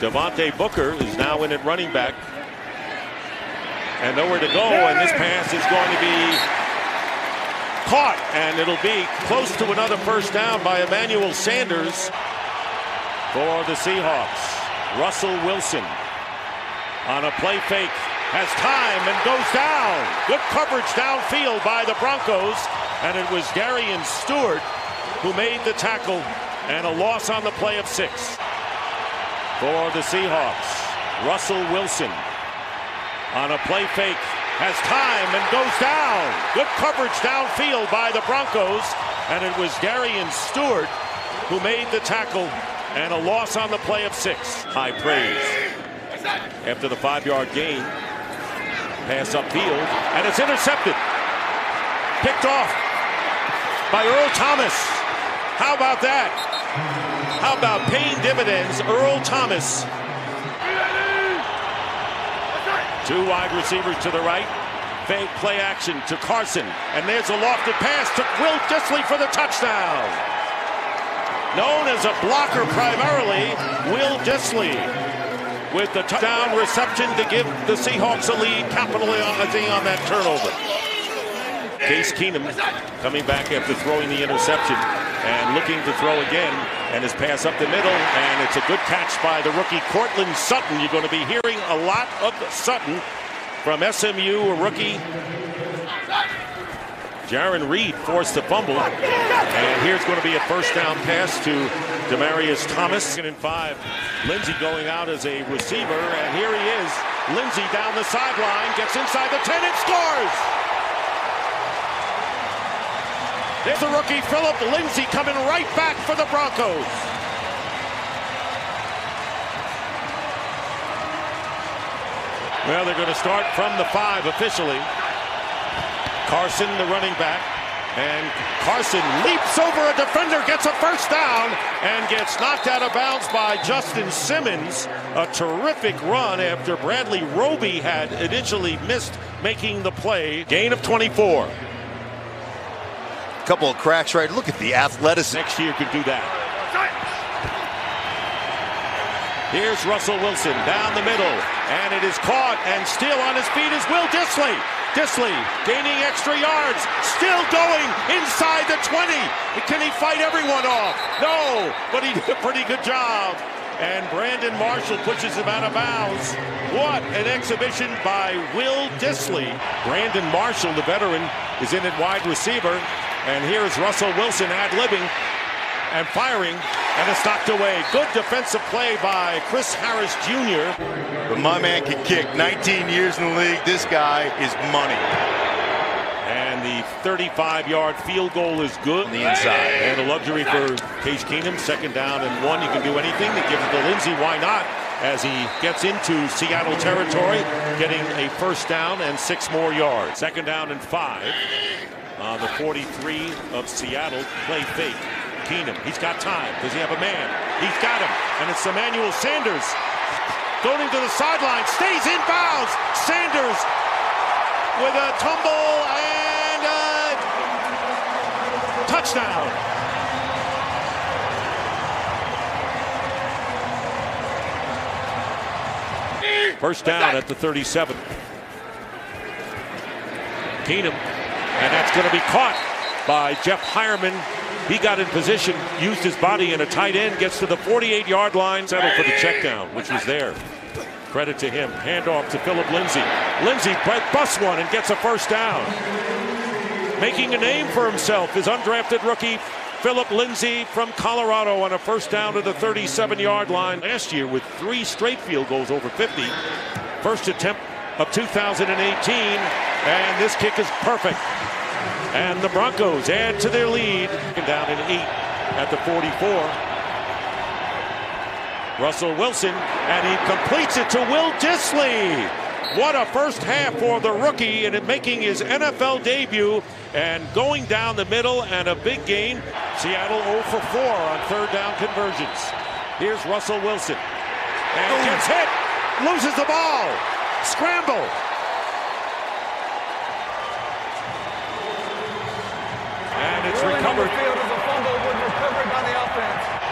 Devontae Booker is now in at running back. And nowhere to go, and this pass is going to be caught, and it'll be close to another first down by Emmanuel Sanders for the Seahawks. Russell Wilson on a play fake has time and goes down. Good coverage downfield by the Broncos, and it was Darian Stewart who made the tackle and a loss on the play of six for the Seahawks. Russell Wilson on a play fake has time and goes down. Good coverage downfield by the Broncos, and it was Darian Stewart who made the tackle and a loss on the play of six. High praise. After the five-yard gain, pass upfield, and it's intercepted. Picked off by Earl Thomas. How about that? How about paying dividends, Earl Thomas? Two wide receivers to the right. Fake play action to Carson. And there's a lofted pass to Will Dissly for the touchdown. Known as a blocker primarily, Will Dissly with the touchdown reception to give the Seahawks a lead, capitalizing on that turnover. Case Keenum coming back after throwing the interception and looking to throw again and his pass up the middle and it's a good catch by the rookie Courtland Sutton. You're going to be hearing a lot of Sutton from SMU, a rookie. Jarran Reed forced the fumble and here's going to be a first down pass to Demaryius Thomas. Second and five. Lindsay going out as a receiver and here he is. Lindsay down the sideline, gets inside the 10 and scores! There's the rookie Philip Lindsay coming right back for the Broncos. Well, they're going to start from the five officially. Carson, the running back. And Carson leaps over a defender, gets a first down, and gets knocked out of bounds by Justin Simmons. A terrific run after Bradley Roby had initially missed making the play. Gain of 24 couple of cracks right. Look at the athleticism. Next year could do that. Here's Russell Wilson down the middle, and it is caught, and still on his feet is Will Dissly. Dissly gaining extra yards, still going inside the 20. Can he fight everyone off? No, but he did a pretty good job. And Brandon Marshall pushes him out of bounds. What an exhibition by Will Dissly. Brandon Marshall, the veteran, is in at wide receiver. And here's Russell Wilson ad-libbing and firing, and it's knocked away. Good defensive play by Chris Harris Jr. But my man can kick. 19 years in the league. This guy is money. And the 35-yard field goal is good. On the inside. And a luxury for Case Keenum. Second down and one. You can do anything. They give it to Lindsay. Why not? As he gets into Seattle territory, getting a first down and six more yards. Second down and five on the 43 of Seattle. Play fake. Keenum, he's got time. Does he have a man? He's got him. And it's Emmanuel Sanders going to the sideline. Stays in bounds. Sanders with a tumble and a touchdown. First down at the 37. Keenum and that's going to be caught by Jeff Heuerman. He got in position, used his body, and a tight end gets to the 48-yard line, settled for the check down, which was there. Credit to him. Handoff to Philip Lindsay. Lindsay busts one and gets a first down. Making a name for himself is undrafted rookie Philip Lindsay from Colorado on a first down to the 37-yard line. Last year with three straight field goals over 50. First attempt of 2018, and this kick is perfect. And the Broncos add to their lead. Down in eight at the 44. Russell Wilson, and he completes it to Will Dissly. What a first half for the rookie and making his NFL debut and going down the middle and a big gain. Seattle 0 for 4 on third down conversions. Here's Russell Wilson. And oh. gets hit. Loses the ball. Scramble.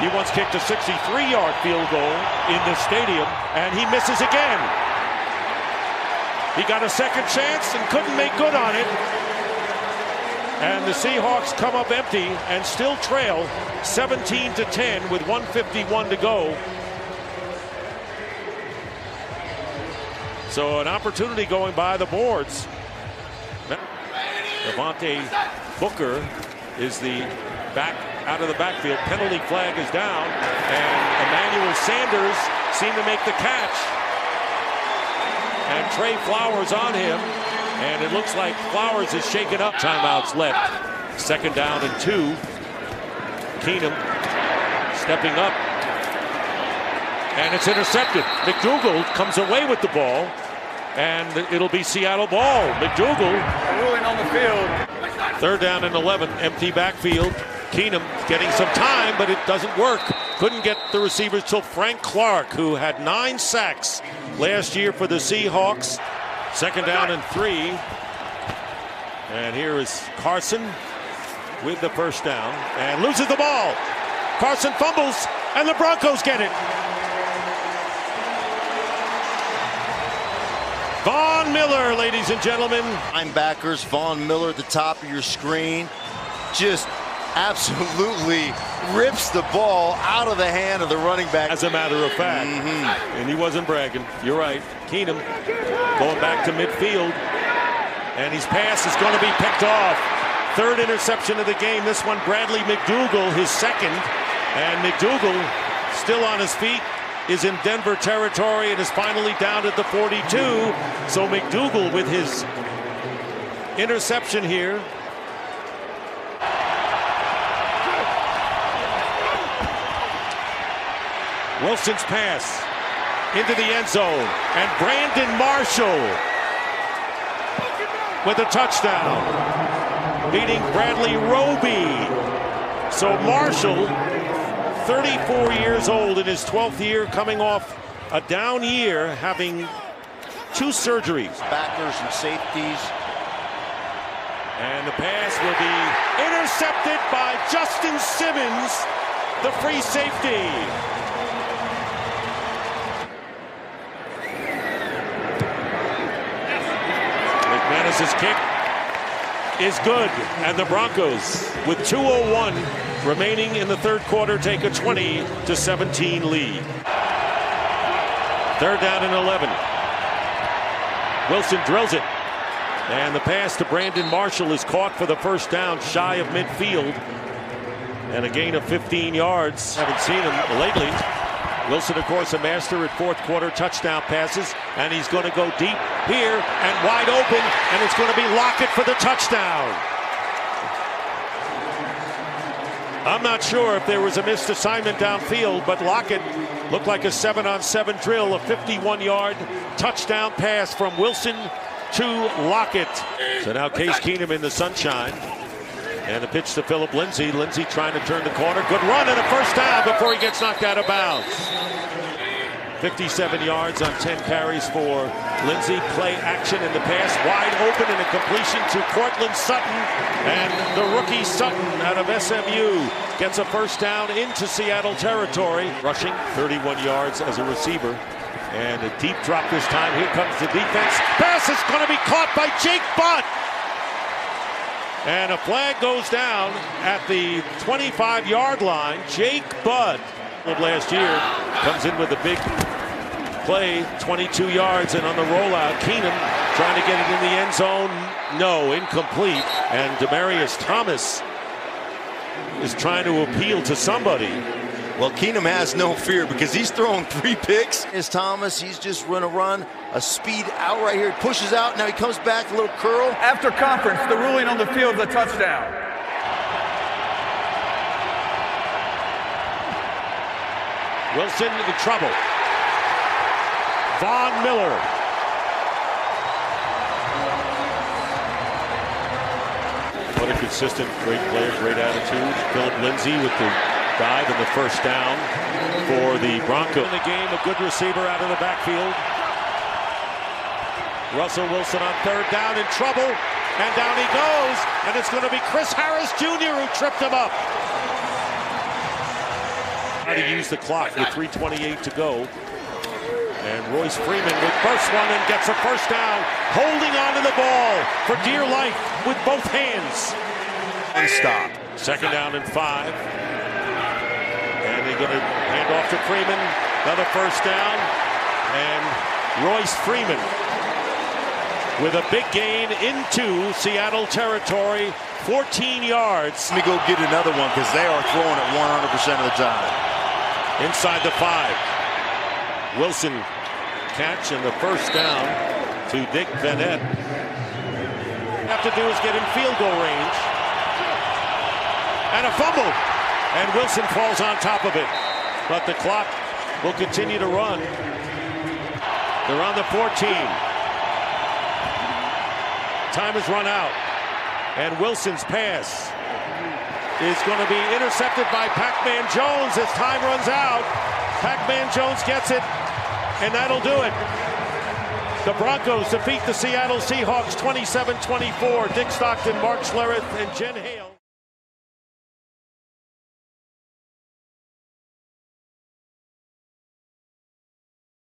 He once kicked a 63-yard field goal in the stadium, and he misses again. He got a second chance and couldn't make good on it. And the Seahawks come up empty and still trail 17 to 10 with 151 to go. So an opportunity going by the boards. Devontae Booker is the back out of the backfield. Penalty flag is down, and Emmanuel Sanders seemed to make the catch. And Tre Flowers on him, and it looks like Flowers is shaken up. Timeouts left. Second down and two. Keenum stepping up. And it's intercepted. McDougald comes away with the ball. And it'll be Seattle ball. McDougald. Ruling on the field. Third down and 11. Empty backfield. Keenum getting some time, but it doesn't work. Couldn't get the receivers till Frank Clark, who had nine sacks last year for the Seahawks. Second down and three. And here is Carson with the first down and loses the ball. Carson fumbles, and the Broncos get it. Von Miller, ladies and gentlemen. Linebackers, Von Miller at the top of your screen. Just absolutely rips the ball out of the hand of the running back. As a matter of fact. Mm-hmm. And he wasn't bragging. You're right. Keenum going back to midfield. And his pass is going to be picked off. Third interception of the game. This one, Bradley McDougald, his second. And McDougald, still on his feet, is in Denver territory and is finally down at the 42. So McDougald with his interception here. Wilson's pass into the end zone. And Brandon Marshall with a touchdown, beating Bradley Roby. So Marshall 34 years old in his 12th year, coming off a down year, having two surgeries. Backers and safeties. And the pass will be intercepted by Justin Simmons, the free safety. McManus's kick is good, and the Broncos, with 201 remaining in the third quarter, take a 20 to 17 lead. Third down and 11. Wilson drills it. And the pass to Brandon Marshall is caught for the first down, shy of midfield. And a gain of 15 yards. Haven't seen him lately. Wilson, of course, a master at fourth quarter touchdown passes. And he's going to go deep here and wide open. And it's going to be Lockett for the touchdown. I'm not sure if there was a missed assignment downfield, but Lockett looked like a seven on seven drill, a 51 yard touchdown pass from Wilson to Lockett. So now Case Keenum in the sunshine. And the pitch to Philip Lindsay. Lindsay trying to turn the corner. Good run and a first down before he gets knocked out of bounds. 57 yards on 10 carries for Lindsay. Play action in the pass. Wide open and a completion to Courtland Sutton. And the rookie Sutton out of SMU gets a first down into Seattle territory. Rushing 31 yards as a receiver. And a deep drop this time. Here comes the defense. Pass is going to be caught by Jake Butt. And a flag goes down at the 25 yard line. Jake Butt last year comes in with a big play, 22 yards, and on the rollout, Keenum trying to get it in the end zone. No, incomplete. And Demaryius Thomas is trying to appeal to somebody. Well, Keenum has no fear because he's throwing three picks. Is Thomas, he's just run a run, a speed out right here, He pushes out, now he comes back, a little curl. After conference, the ruling on the field is a touchdown. Wilson in the trouble. Von Miller. What a consistent, great player, great attitude. Philip Lindsay with the dive and the first down for the Broncos. In the game, a good receiver out of the backfield. Russell Wilson on third down in trouble. And down he goes. And it's going to be Chris Harris Jr. who tripped him up. How to use the clock with 3.28 to go. And Royce Freeman with first one and gets a first down, holding on to the ball for dear life with both hands. And stop. Second down and five. And they're going to hand off to Freeman. Another first down. And Royce Freeman with a big gain into Seattle territory, 14 yards. Let me go get another one because they are throwing it 100% of the time. Inside the five. Wilson catch and the first down to Nick Vannett. Have to do is get in field goal range. And a fumble. And Wilson falls on top of it. But the clock will continue to run. They're on the 14. Time has run out. And Wilson's pass is going to be intercepted by Pac-Man Jones as time runs out. Pac-Man Jones gets it, and that'll do it. The Broncos defeat the Seattle Seahawks 27-24. Dick Stockton, Mark Schlereth, and Jen Hale.